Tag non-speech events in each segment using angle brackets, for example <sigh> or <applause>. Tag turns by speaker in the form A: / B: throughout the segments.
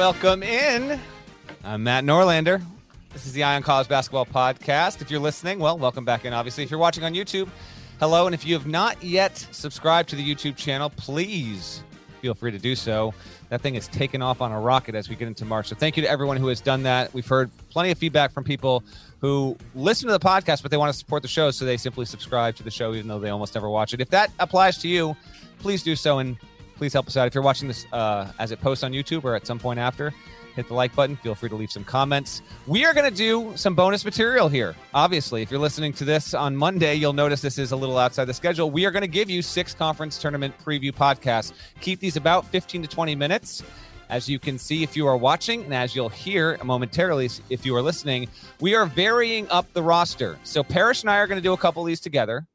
A: Welcome in. I'm Matt Norlander. This is the Eye on College Basketball Podcast. If you're listening, well, welcome back in, obviously. If you're watching on YouTube, hello. And if you have not yet subscribed to the YouTube channel, please feel free to do so. That thing is taken off on a rocket as we get into March. So thank you to everyone who has done that. We've heard plenty of feedback from people who listen to the podcast, but they want to support the show. So they simply subscribe to the show, even though they almost never watch it. If that applies to you, please do so. And please help us out. If you're watching this uh, as it posts on YouTube or at some point after, hit the like button. Feel free to leave some comments. We are going to do some bonus material here. Obviously, if you're listening to this on Monday, you'll notice this is a little outside the schedule. We are going to give you six conference tournament preview podcasts. Keep these about 15 to 20 minutes. As you can see if you are watching, and as you'll hear momentarily if you are listening, we are varying up the roster. So Parrish and I are going to do a couple of these together.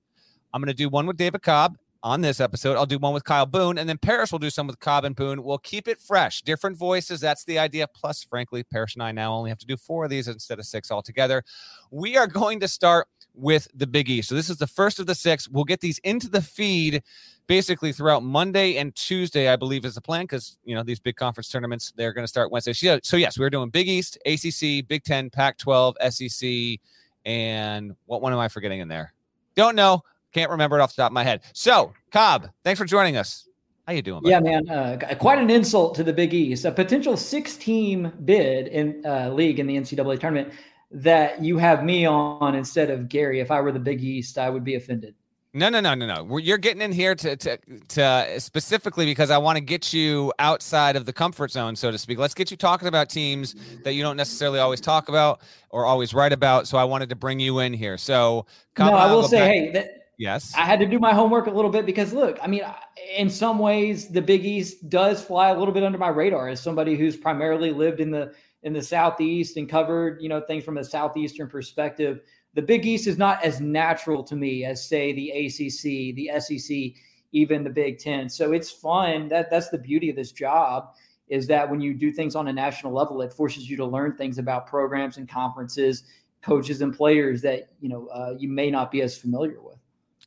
A: I'm going to do one with David Cobb on this episode. I'll do one with Kyle Boone, and then Parrish will do some with Cobb and Boone. We'll keep it fresh, different voices. That's the idea. Plus, frankly, Parrish and I now only have to do four of these instead of six altogether. We are going to start with the Big East. So this is the first of the six. We'll get these into the feed basically throughout Monday and Tuesday, I believe is the plan because you know these big conference tournaments they're going to start Wednesday. So, yes, we're doing Big East, ACC, Big Ten, Pac-12, SEC, and what one am I forgetting in there? Don't know. Can't remember it off the top of my head. So, Cobb, thanks for joining us. How you doing?
B: Buddy? Yeah, man. Uh, quite an insult to the Big East. A potential six-team bid in uh, league in the NCAA tournament that you have me on instead of Gary. If I were the Big East, I would be offended.
A: No, no, no, no, no. You're getting in here to, to, to specifically because I want to get you outside of the comfort zone, so to speak. Let's get you talking about teams that you don't necessarily always talk about or always write about. So I wanted to bring you in here. So,
B: no, I will say, back. hey, that,
A: Yes.
B: I had to do my homework a little bit because look, I mean, in some ways the Big East does fly a little bit under my radar as somebody who's primarily lived in the in the southeast and covered, you know, things from a southeastern perspective. The Big East is not as natural to me as say the ACC, the SEC, even the Big 10. So it's fun. That that's the beauty of this job is that when you do things on a national level, it forces you to learn things about programs and conferences, coaches and players that, you know, uh, you may not be as familiar with.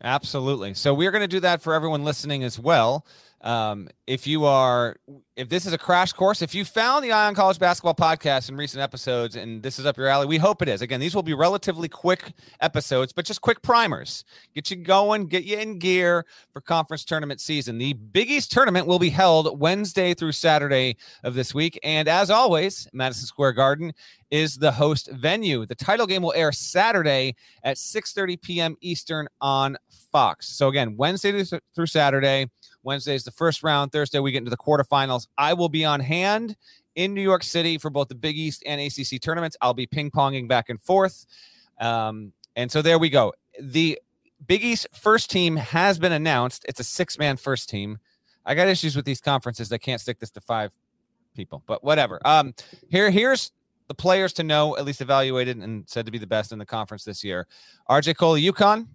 A: Absolutely. So we're going to do that for everyone listening as well. Um, if you are, if this is a crash course, if you found the Eye on College Basketball Podcast in recent episodes and this is up your alley, we hope it is. Again, these will be relatively quick episodes, but just quick primers. Get you going, get you in gear for conference tournament season. The Big East tournament will be held Wednesday through Saturday of this week. And as always, Madison Square Garden is the host venue. The title game will air Saturday at 6:30 p.m. Eastern on Fox. So again, Wednesday through Saturday. Wednesday is the first round. Thursday we get into the quarterfinals. I will be on hand in New York City for both the Big East and ACC tournaments. I'll be ping ponging back and forth. Um, and so there we go. The Big East first team has been announced. It's a six man first team. I got issues with these conferences. They can't stick this to five people, but whatever. Um, here, here's the players to know, at least evaluated and said to be the best in the conference this year. RJ Cole, UConn.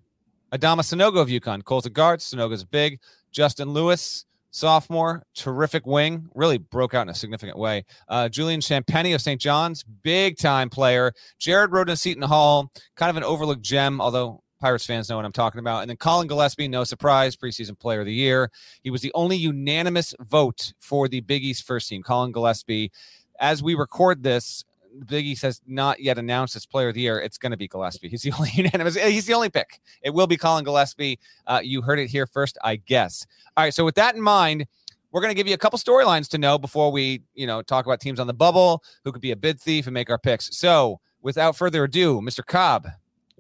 A: Adama Sanogo of UConn. Cole's a guard. Sanogo's big. Justin Lewis, sophomore, terrific wing, really broke out in a significant way. Uh, Julian Champagnie of St. John's, big time player. Jared Rhoden Seton Hall, kind of an overlooked gem, although Pirates fans know what I'm talking about. And then Colin Gillespie, no surprise, preseason player of the year. He was the only unanimous vote for the Big East first team. Colin Gillespie. As we record this, Big says not yet announced his player of the year. It's going to be Gillespie. He's the <laughs> only unanimous. He's the only pick. It will be Colin Gillespie. Uh, you heard it here first, I guess. All right. So with that in mind, we're going to give you a couple storylines to know before we, you know, talk about teams on the bubble, who could be a bid thief, and make our picks. So, without further ado, Mr. Cobb,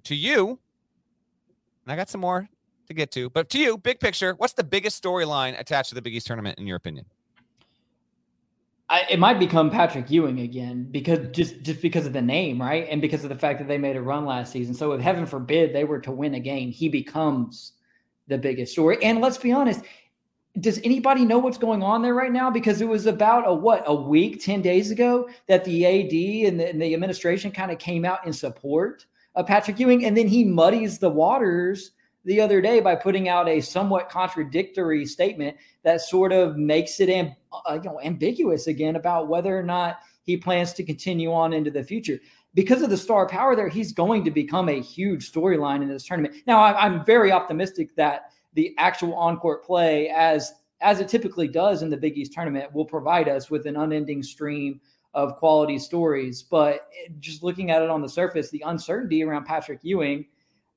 A: to you, and I got some more to get to, but to you, big picture, what's the biggest storyline attached to the Big East tournament in your opinion?
B: I, it might become Patrick Ewing again because mm-hmm. just just because of the name, right, and because of the fact that they made a run last season. So, if heaven forbid they were to win a game, he becomes the biggest story. And let's be honest, does anybody know what's going on there right now? Because it was about a what a week, ten days ago that the AD and the, and the administration kind of came out in support of Patrick Ewing, and then he muddies the waters the other day by putting out a somewhat contradictory statement that sort of makes it uh, you know ambiguous again about whether or not he plans to continue on into the future. Because of the star power there, he's going to become a huge storyline in this tournament. Now, I'm very optimistic that the actual on-court play, as as it typically does in the Big East tournament, will provide us with an unending stream of quality stories. But just looking at it on the surface, the uncertainty around Patrick Ewing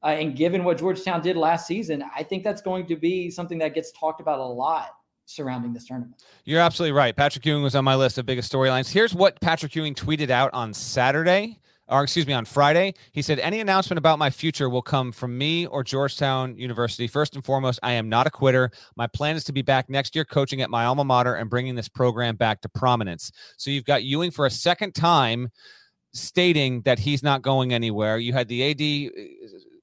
B: uh, and given what Georgetown did last season, I think that's going to be something that gets talked about a lot surrounding this tournament.
A: You're absolutely right. Patrick Ewing was on my list of biggest storylines. Here's what Patrick Ewing tweeted out on Saturday, or excuse me, on Friday. He said, Any announcement about my future will come from me or Georgetown University. First and foremost, I am not a quitter. My plan is to be back next year coaching at my alma mater and bringing this program back to prominence. So you've got Ewing for a second time stating that he's not going anywhere. You had the AD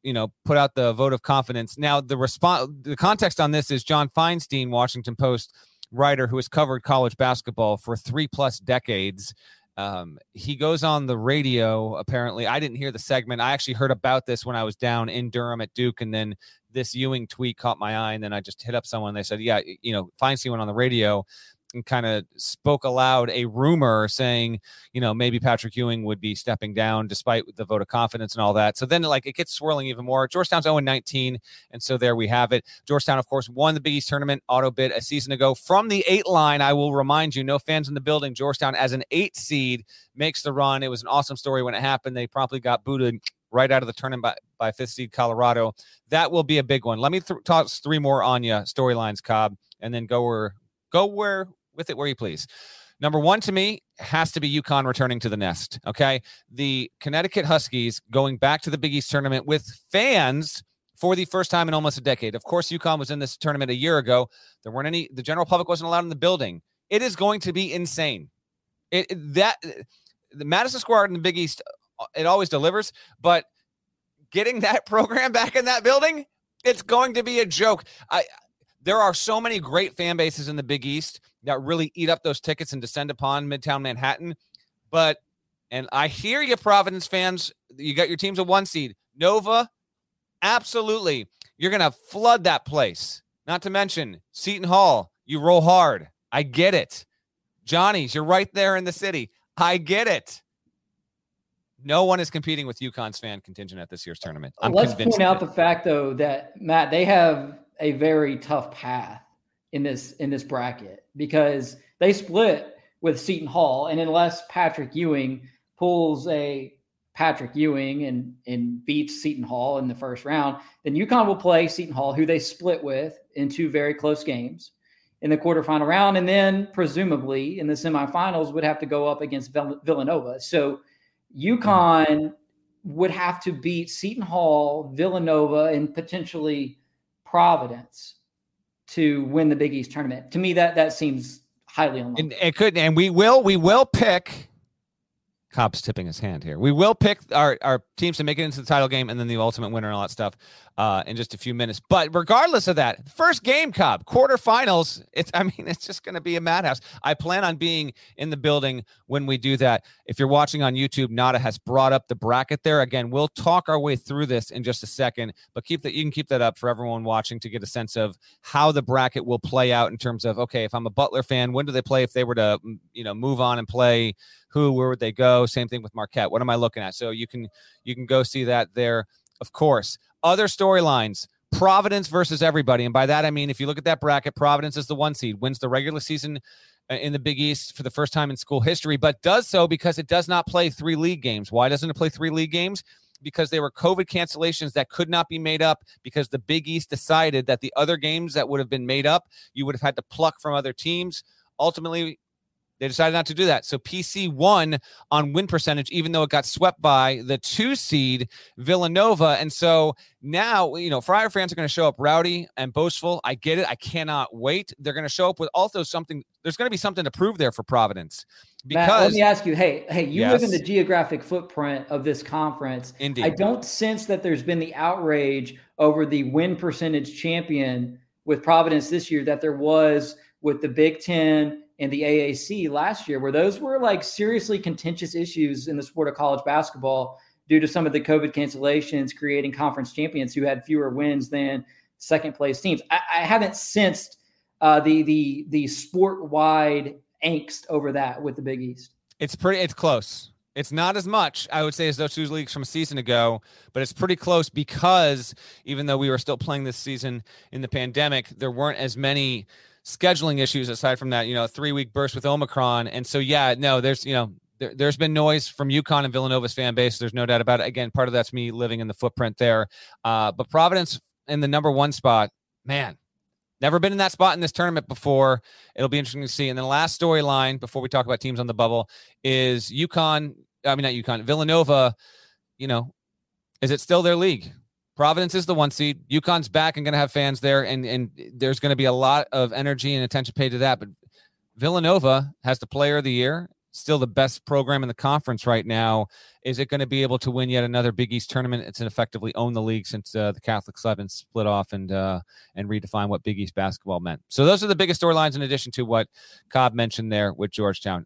A: you know put out the vote of confidence. Now the response the context on this is john feinstein washington post writer who has covered college basketball for three plus decades. Um, he goes on the radio apparently. I didn't hear the segment. I actually heard about this when i was down in durham at duke and then this ewing tweet caught my eye and then i just hit up someone. They said yeah you know feinstein went on the radio and kind of spoke aloud a rumor saying, you know, maybe Patrick Ewing would be stepping down despite the vote of confidence and all that. So then, like, it gets swirling even more. Georgetown's 0 19. And so there we have it. Georgetown, of course, won the Big East tournament auto bid a season ago from the eight line. I will remind you, no fans in the building. Georgetown, as an eight seed, makes the run. It was an awesome story when it happened. They promptly got booted right out of the tournament by, by fifth seed Colorado. That will be a big one. Let me th- toss three more on you storylines, Cobb, and then go where go where with it where you please. Number one to me has to be UConn returning to the nest. Okay. The Connecticut Huskies going back to the Big East tournament with fans for the first time in almost a decade. Of course, UConn was in this tournament a year ago. There weren't any, the general public wasn't allowed in the building. It is going to be insane. It, that the Madison Square Garden, the Big East, uh, it always delivers, but getting that <laughs> program back in that building, it's going to be a joke. I there are so many great fan bases in the Big East that really eat up those tickets and descend upon Midtown Manhattan. But, and I hear you, Providence fans, you got your teams a one seed. Nova, absolutely. You're going to flood that place. Not to mention Seton Hall, you roll hard. I get it. Johnny's, you're right there in the city. I get it. No one is competing with UConn's fan contingent at this year's tournament. I'm
B: Let's point out the fact, though, that Matt, they have a very tough path in this in this bracket because they split with Seton Hall, and unless Patrick Ewing pulls a Patrick Ewing and and beats Seton Hall in the first round, then UConn will play Seton Hall, who they split with in two very close games in the quarterfinal round, and then presumably in the semifinals would have to go up against Villanova. So UConn would have to beat Seton Hall, Villanova, and potentially Providence to win the Big East tournament. To me, that that seems highly unlikely.
A: And it could, and we will, we will pick. Cobb's tipping his hand here. We will pick our, our teams to make it into the title game and then the ultimate winner and all that stuff uh, in just a few minutes. But regardless of that, first game, Cobb, quarterfinals. It's I mean, <laughs> it's just going to be a madhouse. I plan on being in the building when we do that. If you're watching on YouTube, Nada has brought up the bracket there. Again, we'll talk our way through this in just a second, but keep that you can keep that up for everyone watching to get a sense of how the bracket will play out in terms of okay, if I'm a Butler fan, when do they play? If they were to you know move on and play, who where would they go? Same thing with Marquette. What am I looking at? So you can you can go see that there. Of course, other storylines Providence versus everybody. And by that, I mean, if you look at that bracket, Providence is the one seed, wins the regular season uh, in the Big East for the first time in school history, but does so because it does not play three league games. Why doesn't it play three league games? because there were COVID cancellations that could not be made up because the Big East decided that the other games that would have been made up, you would have had to pluck from other teams. Ultimately, they decided not to do that. So PC won on win percentage, even though it got swept by the two seed Villanova. And so now, you know, Friar fans are going to show up rowdy and boastful. I get it. I cannot wait. They're going to show up with also something. There's going to be something to prove there for Providence.
B: Because Matt, let me ask you, hey, hey, you yes. live in the geographic footprint of this conference.
A: Indeed.
B: I don't sense that there's been the outrage over the win percentage champion with Providence this year that there was with the Big Ten and the AAC last year, where those were like seriously contentious issues in the sport of college basketball due to some of the COVID cancellations, creating conference champions who had fewer wins than second place teams. I, I haven't sensed uh, the the the sport wide angst over that with the Big East.
A: It's pretty. It's close. It's not as much, I would say, as those two leagues from a season ago, but it's pretty close because even though we were still playing this season in the pandemic, there weren't as many scheduling issues aside from that, you know, three week burst with Omicron. And so, yeah, no, there's, you know, there, has been noise from UConn and Villanova's fan base. There's no doubt about it. Again, part of that's me living in the footprint there. Uh, but Providence in the number one spot, man, never been in that spot in this tournament before. It'll be interesting to see. And then the last storyline before we talk about teams on the bubble is UConn. I mean, not UConn, Villanova. You know, is it still their league? Providence is the one seed. UConn's back and going to have fans there, and and there's going to be a lot of energy and attention paid to that. But Villanova has the Player of the Year, still the best program in the conference right now. Is it going to be able to win yet another Big East tournament? It's effectively owned the league since uh, the Catholic Seven split off and uh, and redefine what Big East basketball meant. So those are the biggest storylines in addition to what Cobb mentioned there with Georgetown.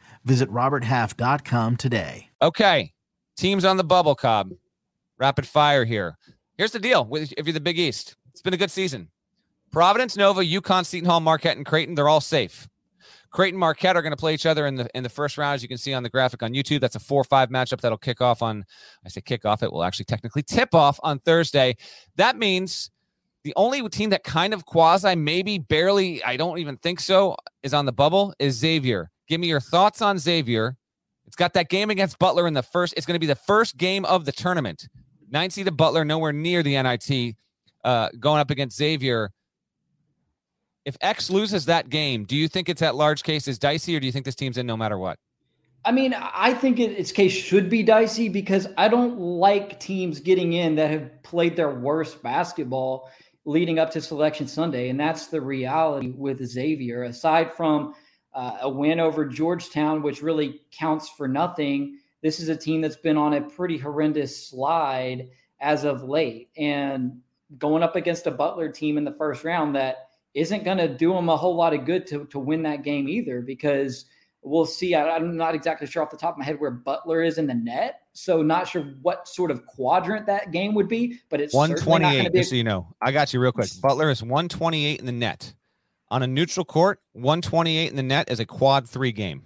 C: Visit RobertHalf.com today.
A: Okay. Teams on the bubble, Cobb. Rapid fire here. Here's the deal if you're the Big East. It's been a good season. Providence, Nova, UConn, Seton Hall, Marquette, and Creighton, they're all safe. Creighton Marquette are going to play each other in the in the first round, as you can see on the graphic on YouTube. That's a four-five matchup that'll kick off on. I say kick off. It will actually technically tip off on Thursday. That means the only team that kind of quasi, maybe barely, I don't even think so, is on the bubble is Xavier. Give me your thoughts on Xavier. It's got that game against Butler in the first. It's going to be the first game of the tournament. Nine seeded Butler, nowhere near the NIT, uh, going up against Xavier. If X loses that game, do you think it's at large case is dicey, or do you think this team's in no matter what?
B: I mean, I think its case should be dicey because I don't like teams getting in that have played their worst basketball leading up to Selection Sunday, and that's the reality with Xavier. Aside from uh, a win over Georgetown, which really counts for nothing. This is a team that's been on a pretty horrendous slide as of late. And going up against a Butler team in the first round that isn't going to do them a whole lot of good to, to win that game either, because we'll see. I, am not exactly sure off the top of my head where Butler is in the net. So not sure what sort of quadrant that game would be, but it's
A: 128. Just so you know, I got you real quick. Butler is 128 in the net on a neutral court, 128 in the net is a quad three game.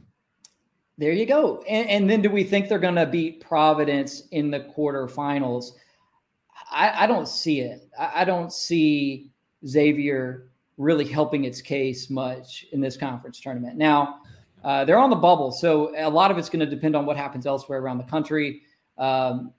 B: There you go. And, and then do we think they're going to beat Providence in the quarterfinals? I, I don't see it. I, I don't see Xavier really helping its case much in this conference tournament. Now, uh, they're on the bubble, so a lot of it's going to depend on what happens elsewhere around the country. Um,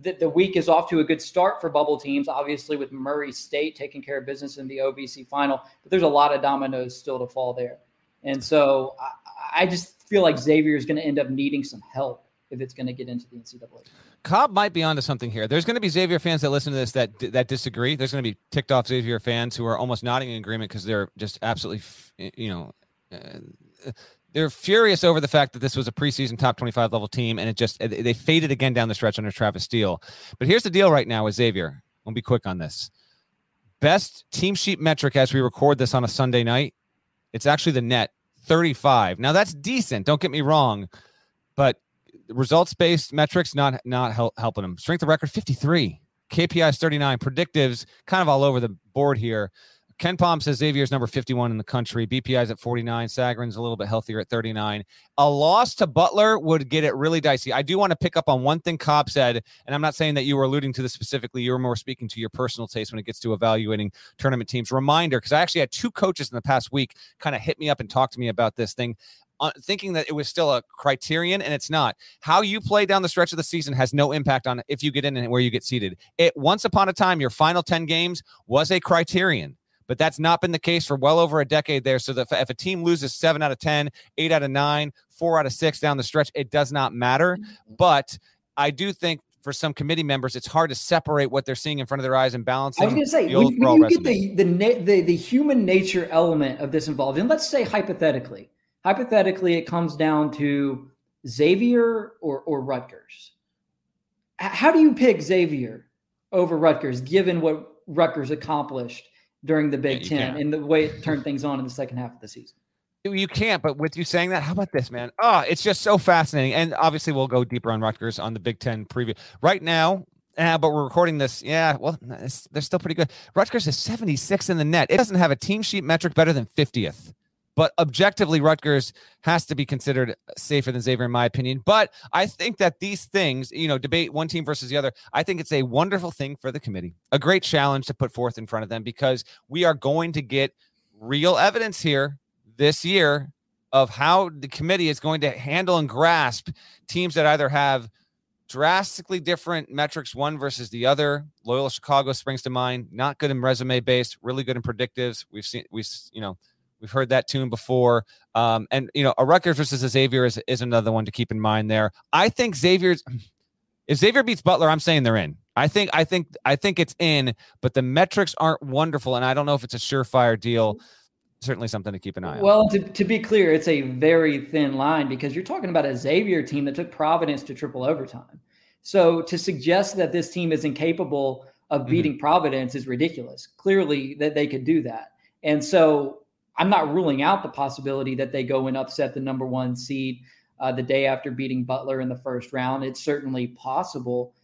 B: the, the, week is off to a good start for bubble teams, obviously, with Murray State taking care of business in the OVC final. But there's a lot of dominoes still to fall there. And so I, I just feel like Xavier is going to end up needing some help if it's going to get into the NCAA.
A: Cobb might be onto something here. There's going to be Xavier fans that listen to this that that disagree. There's going to be ticked off Xavier fans who are almost nodding in agreement because they're just absolutely, you know, uh, they're furious over the fact that this was a preseason top 25 level team and it just they faded again down the stretch under Travis Steele. But here's the deal right now with Xavier. I'll be quick on this. Best team sheet metric as we record this on a Sunday night, it's actually the net 35. Now that's decent. Don't get me wrong, but results based metrics not not help, helping them. Strength of record 53. KPI is 39. Predictives kind of all over the board here. KenPom says Xavier's number 51 in the country. BPI is at 49. Sagarin's a little bit healthier at 39. A loss to Butler would get it really dicey. I do want to pick up on one thing Cobb said, and I'm not saying that you were alluding to this specifically. You were more speaking to your personal taste when it gets to evaluating tournament teams. Reminder, because I actually had two coaches in the past week kind of hit me up and talk to me about this thing. Uh, thinking that it was still a criterion and it's not. How you play down the stretch of the season has no impact on if you get in and where you get seated. It once upon a time, your final 10 games was a criterion but that's not been the case for well over a decade there. So that if a team loses seven out of 10, eight out of nine, four out of six down the stretch, it does not matter. Mm-hmm. But I do think for some committee members, it's hard to separate what they're seeing in front of their eyes and balance.
B: I was going to say, when, when, you get the, the, the, the human nature element of this involved, and let's say hypothetically, hypothetically, it comes down to Xavier or, or Rutgers. How do you pick Xavier over Rutgers, given what Rutgers accomplished during the Big yeah, Ten and the way it turned things on in the second half of the season.
A: You can't, but with you saying that, how about this, man? Oh, it's just so fascinating. And obviously, we'll go deeper on Rutgers on the Big Ten preview. Right now, yeah, but we're recording this. Yeah, well, they're still pretty good. Rutgers is 76 in the net. It doesn't have a team sheet metric better than 50th. But objectively, Rutgers has to be considered safer than Xavier, in my opinion. But I think that these things, you know, debate one team versus the other, I think it's a wonderful thing for the committee, a great challenge to put forth in front of them because we are going to get real evidence here this year of how the committee is going to handle and grasp teams that either have drastically different metrics one versus the other loyola chicago springs to mind not good in resume based really good in predictives we've seen we've you know We've heard that tune before. Um, and you know, a Rutgers versus a Xavier is, is another one to keep in mind there. I think Xavier's <clears throat> if Xavier beats Butler, I'm saying they're in. I think I think I think it's in, but the metrics aren't wonderful, and I don't know if it's a surefire deal. Certainly something to keep an eye on.
B: Well, to, to be clear, it's a very thin line because you're talking about a Xavier team that took Providence to triple overtime. So to suggest that this team is incapable of mm-hmm. beating mm-hmm. Providence is ridiculous. Clearly, that they could do that. And so I'm not ruling out the possibility that they go and upset the number one seed uh, the day after beating Butler in the first round. It's certainly possible.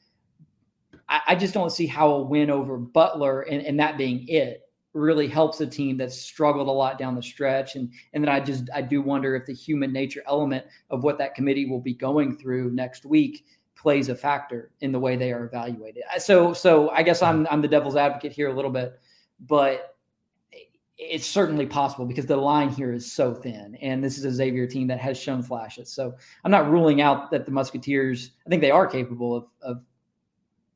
B: I, I just don't see how a win over Butler and, and that being it really helps a team that's struggled a lot down the stretch. And and then I just I do wonder if the human nature element of what that committee will be going through next week plays a factor in the way they are evaluated. So so I guess I'm I'm the devil's advocate here a little bit, but it's certainly possible because the line here is so thin, and this is a Xavier team that has shown flashes. So I'm not ruling out that the Musketeers. I think they are capable of, of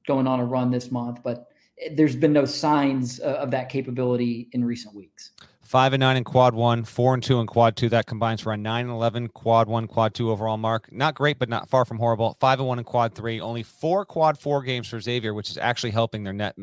B: going on a run this month, but there's been no signs uh, of that capability in recent weeks.
A: Five and nine in quad one, four and two in quad two. That combines for a nine and 11 quad one, quad two overall mark. Not great, but not far from horrible. Five and one in quad three. Only four quad four games for Xavier, which is actually helping their net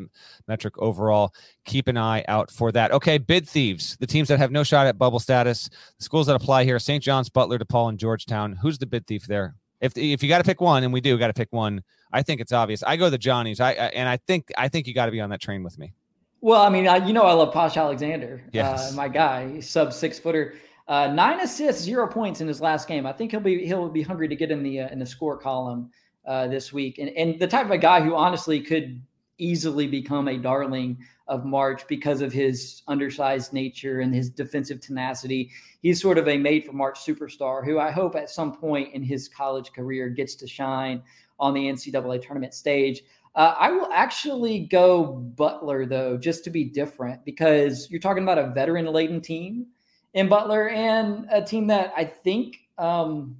A: metric overall. Keep an eye out for that. Okay, bid thieves, the teams that have no shot at bubble status. The schools that apply here St. John's, Butler, DePaul, and Georgetown. Who's the bid thief there? If, if you got to pick one, and we do got to pick one, I think it's obvious. I go the Johnnies. I, I and I think I think you got to be on that train with me.
B: Well, I mean, I, you know, I love Posh Alexander. Uh,
A: yes.
B: Uh, my guy, sub six footer, uh, nine assists, zero points in his last game. I think he'll be he'll be hungry to get in the uh, in the score column uh, this week, and and the type of a guy who honestly could easily become a darling of March because of his undersized nature and his defensive tenacity. He's sort of a made for March superstar who I hope at some point in his college career gets to shine on the NCAA tournament stage. Uh, I will actually go Butler though, just to be different, because you're talking about a veteran laden team in Butler and a team that I think, um,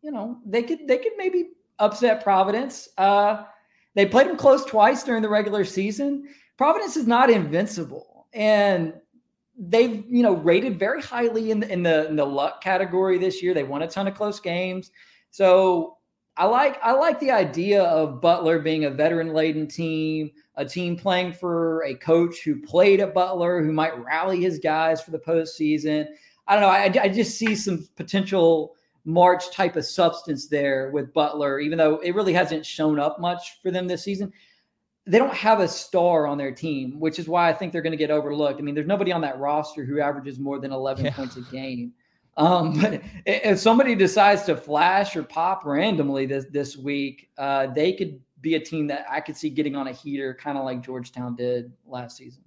B: you know, they could they could maybe upset Providence. Uh, they played them close twice during the regular season. Providence is not invincible, and they've you know rated very highly in the in the in the luck category this year. They won a ton of close games, so I like I like the idea of Butler being a veteran laden team, a team playing for a coach who played at Butler, who might rally his guys for the postseason. I don't know. I, I just see some potential March type of substance there with Butler, even though it really hasn't shown up much for them this season. They don't have a star on their team, which is why I think they're going to get overlooked. I mean, there's nobody on that roster who averages more than 11 yeah. points a game. Um, <laughs> but if somebody decides to flash or pop randomly this this week, uh, they could be a team that I could see getting on a heater, kind of like Georgetown did last season.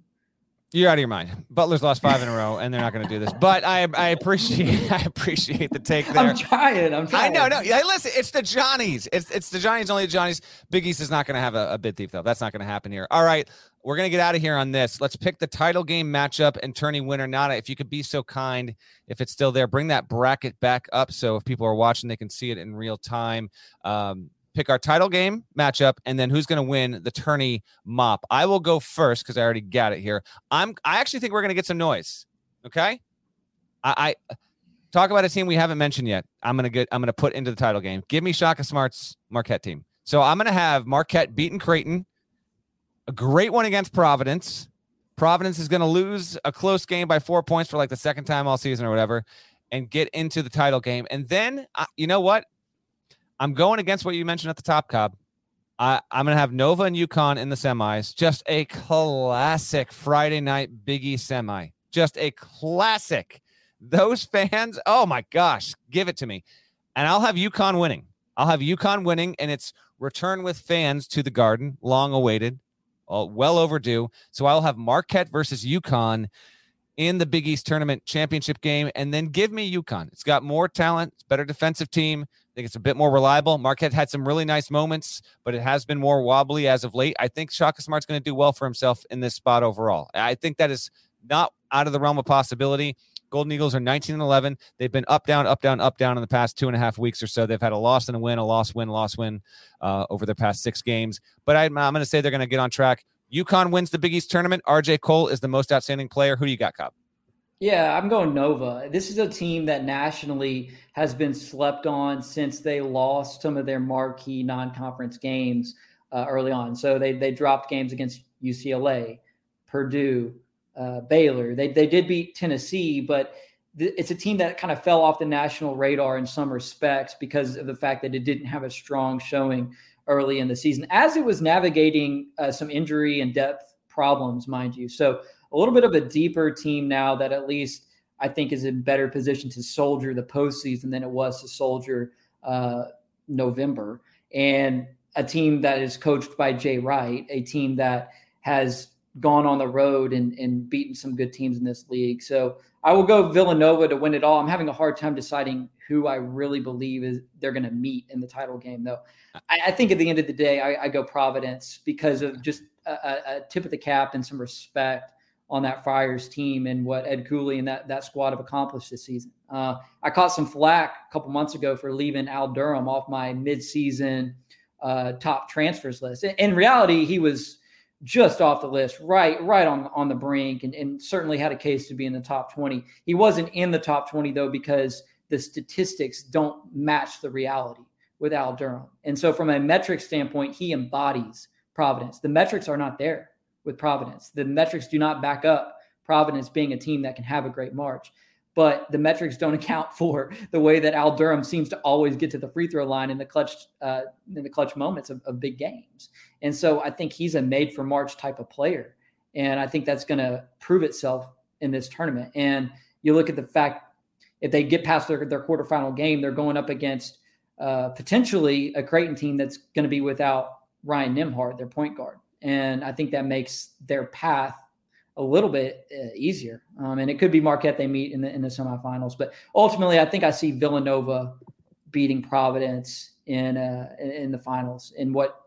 A: You're out of your mind. Butler's lost five in a <laughs> row, and they're not going to do this. But I, I appreciate, <laughs> I appreciate the take there.
B: I'm trying. I'm trying.
A: I know. No, hey, listen. It's the Johnnies. It's it's the Johnnies. Only the Johnnies. Big East is not going to have a, a bid thief though. That's not going to happen here. All right, we're going to get out of here on this. Let's pick the title game matchup and tourney winner. Nada, if you could be so kind, if it's still there, bring that bracket back up so if people are watching, they can see it in real time. Um, pick our title game matchup, and then who's going to win the tourney mop. I will go first because I already got it here. I'm. I actually think we're going to get some noise. Okay. I, I talk about a team we haven't mentioned yet. I'm gonna get. I'm gonna put into the title game. Give me Shaka Smart's Marquette team. So I'm gonna have Marquette beating Creighton. A great one against Providence. Providence is going to lose a close game by four points for like the second time all season or whatever, and get into the title game. And then, uh, you know what? I'm going against what you mentioned at the top, Cobb. I, I'm going to have Nova and UConn in the semis. Just a classic Friday night Biggie semi. Just a classic. Those fans, oh my gosh, give it to me. And I'll have UConn winning. I'll have UConn winning, and it's return with fans to the Garden, long awaited, Uh, well overdue. So I'll have Marquette versus UConn in the Big East tournament championship game, and then give me UConn. It's got more talent, it's better defensive team. I think it's a bit more reliable. Marquette had some really nice moments, but it has been more wobbly as of late. I think Shaka Smart's going to do well for himself in this spot overall. I think that is not out of the realm of possibility. Golden Eagles are 19 and 11. They've been up, down, up, down, up, down in the past two and a half weeks or so. They've had a loss and a win, a loss, win, loss, win uh, over the past six games. But I, I'm going to say they're going to get on track. UConn wins the Big East tournament. RJ Cole is the most outstanding player. Who do you got, Cobb?
B: Yeah, I'm going Nova. This is a team that nationally has been slept on since they lost some of their marquee non-conference games uh, early on. So they they dropped games against UCLA, Purdue, uh, Baylor. They they did beat Tennessee, but th- it's a team that kind of fell off the national radar in some respects because of the fact that it didn't have a strong showing early in the season, as it was navigating uh, some injury and depth problems, mind you. So a little bit of a deeper team now that at least I think is in better position to soldier the postseason than it was to soldier uh, November. And a team that is coached by Jay Wright, a team that has gone on the road and, and beaten some good teams in this league. So I will go Villanova to win it all. I'm having a hard time deciding who I really believe is they're going to meet in the title game, though. I, I, think at the end of the day, I, I go Providence because of just a, a, tip of the cap and some respect on that Friars team and what Ed Cooley and that that squad have accomplished this season. Uh, I caught some flack a couple months ago for leaving Al Durham off my midseason uh, top transfers list. In reality, he was just off the list, right, right on on the brink, and, and certainly had a case to be in the top twenty. He wasn't in the top twenty though because the statistics don't match the reality with Al Durham. And so, from a metric standpoint, he embodies Providence. The metrics are not there with Providence. The metrics do not back up Providence being a team that can have a great March, but the metrics don't <laughs> account for the way that Al Durham seems to always get to the free throw line in the clutch uh, in the clutch moments of, of big games. And so I think he's a made for March type of player, and I think that's going to prove itself in this tournament. And you look at the fact if they get past their, their quarterfinal game, they're going up against uh, potentially a Creighton team that's going to be without Ryan Nembhard, their point guard and I think that makes their path a little bit uh, easier. Um, and it could be Marquette they meet in the in the semifinals, but ultimately, I think I see Villanova beating Providence in uh, in the finals in what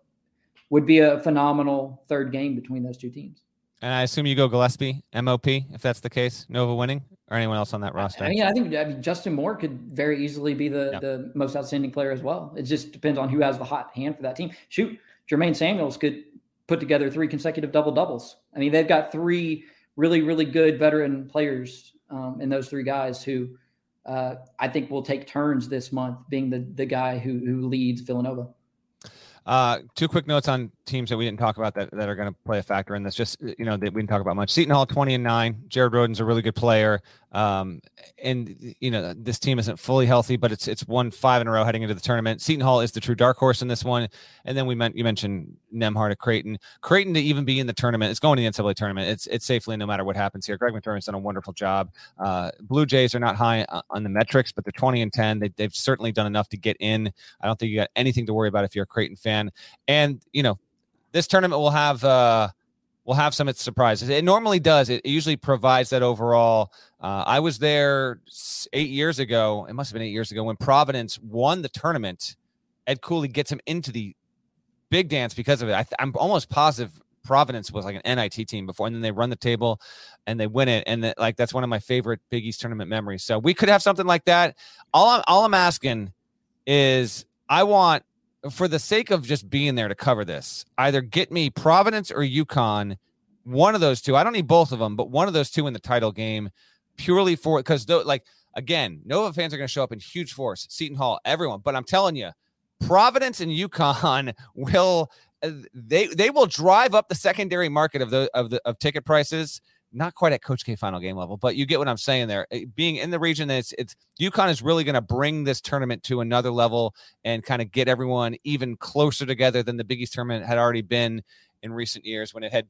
B: would be a phenomenal third game between those two teams.
A: And I assume you go Gillespie, MOP, if that's the case, Nova winning, or anyone else on that roster.
B: I mean, I think I mean, Justin Moore could very easily be the yeah. the most outstanding player as well. It just depends on who has the hot hand for that team. Shoot, Jermaine Samuels could put together three consecutive double doubles. I mean, they've got three really, really good veteran players um, in those three guys who uh, I think will take turns this month being the the guy who who leads Villanova.
A: Uh, two quick notes on teams that we didn't talk about that, that are going to play a factor in this. Just you know that we didn't talk about much. Seton Hall twenty and nine. Jared Rhoden's a really good player. Um, and you know this team isn't fully healthy, but it's it's won five in a row heading into the tournament. Seton Hall is the true dark horse in this one. And then we meant you mentioned Nembhard at Creighton. Creighton to even be in the tournament, it's going to the NCAA tournament. It's it's safely no matter what happens here. Greg McDermott's done a wonderful job. Uh, Blue Jays are not high on the metrics, but they're twenty and ten. They, they've certainly done enough to get in. I don't think you got anything to worry about if you're a Creighton fan. And you know this tournament will have uh will have some surprises. It normally does. It, usually provides that overall. Uh, I was there eight years ago. It must have been eight years ago when Providence won the tournament. Ed Cooley gets him into the big dance because of it. I am almost positive Providence was like an NIT team before, and then they run the table and they win it. And the, like that's one of my favorite Big East tournament memories. So we could have something like that. All I'm all I'm asking is I want for the sake of just being there to cover this, either get me Providence or UConn, one of those two. I don't need both of them, but one of those two in the title game, purely for because though like again, Nova fans are going to show up in huge force. Seton Hall, everyone. But I'm telling you, Providence and UConn <laughs> will uh, they they will drive up the secondary market of the of the of ticket prices not quite at Coach K final game level, but you get what I'm saying there. Eh, being in the region, it's it's UConn is really going to bring this tournament to another level and kind of get everyone even closer together than the Big East tournament had already been in recent years when it had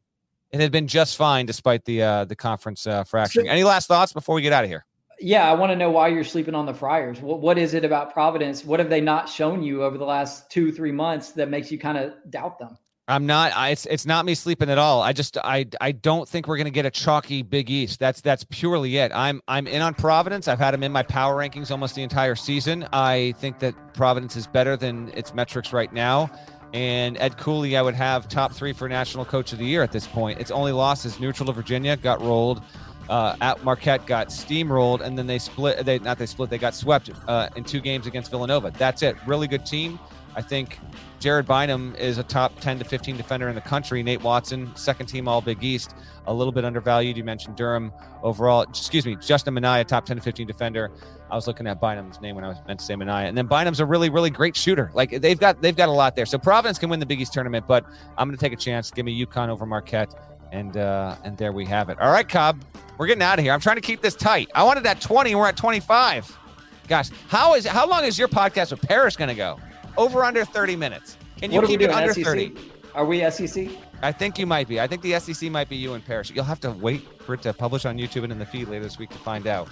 A: it had been just fine despite the uh, the conference uh, fracturing. Any last thoughts before we get out of here?
B: Yeah, I want to know why you're sleeping on the Friars. What what is it about Providence? What have they not shown you over the last two three months that makes you kind of doubt them?
A: I'm not. I, it's it's not me sleeping at all. I just I I don't think we're gonna get a chalky Big East. That's that's purely it. I'm I'm in on Providence. I've had them in my power rankings almost the entire season. I think that Providence is better than its metrics right now. And Ed Cooley, I would have top three for National Coach of the Year at this point. Its only loss is neutral to Virginia, got rolled. Uh, at Marquette got steamrolled, and then they split. They not they split. They got swept uh, in two games against Villanova. That's it. Really good team. I think Jared Bynum is a top 10 to 15 defender in the country. Nate Watson, second team All Big East, a little bit undervalued. You mentioned Durham overall. Excuse me, Justin Minaya, top 10 to 15 defender. I was looking at Bynum's name when I was meant to say Minaya. And then Bynum's a really, really great shooter. Like they've got they've got a lot there. So Providence can win the Big East tournament, but I'm going to take a chance. Give me UConn over Marquette, and uh, and there we have it. All right, Cobb, we're getting out of here. I'm trying to keep this tight. I wanted that 20. We're at 25. Gosh, how is how long is your podcast with Parrish going to go? Over under 30 minutes. Can you keep
B: it
A: under
B: SEC?
A: 30?
B: Are we SEC?
A: I think you might be. I think the SEC might be you and Parrish. You'll have to wait for it to publish on YouTube and in the feed later this week to find out.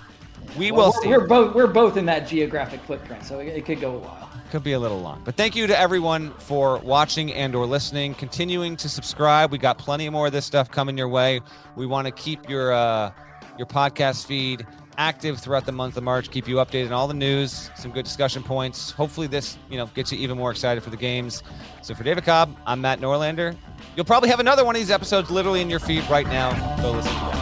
A: We well, will
B: we're,
A: see.
B: We're both we're both in that geographic footprint, so it, it could go a while.
A: Could be a little long. But thank you to everyone for watching and or listening, continuing to subscribe. We got plenty more of this stuff coming your way. We want to keep your uh, your podcast feed active throughout the month of March, keep you updated on all the news, some good discussion points. Hopefully, this you know gets you even more excited for the games. So for David Cobb, I'm Matt Norlander. You'll probably have another one of these episodes literally in your feed right now. Go listen to it.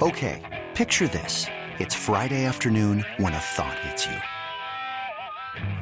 D: Okay, picture this. It's Friday afternoon when a thought hits you.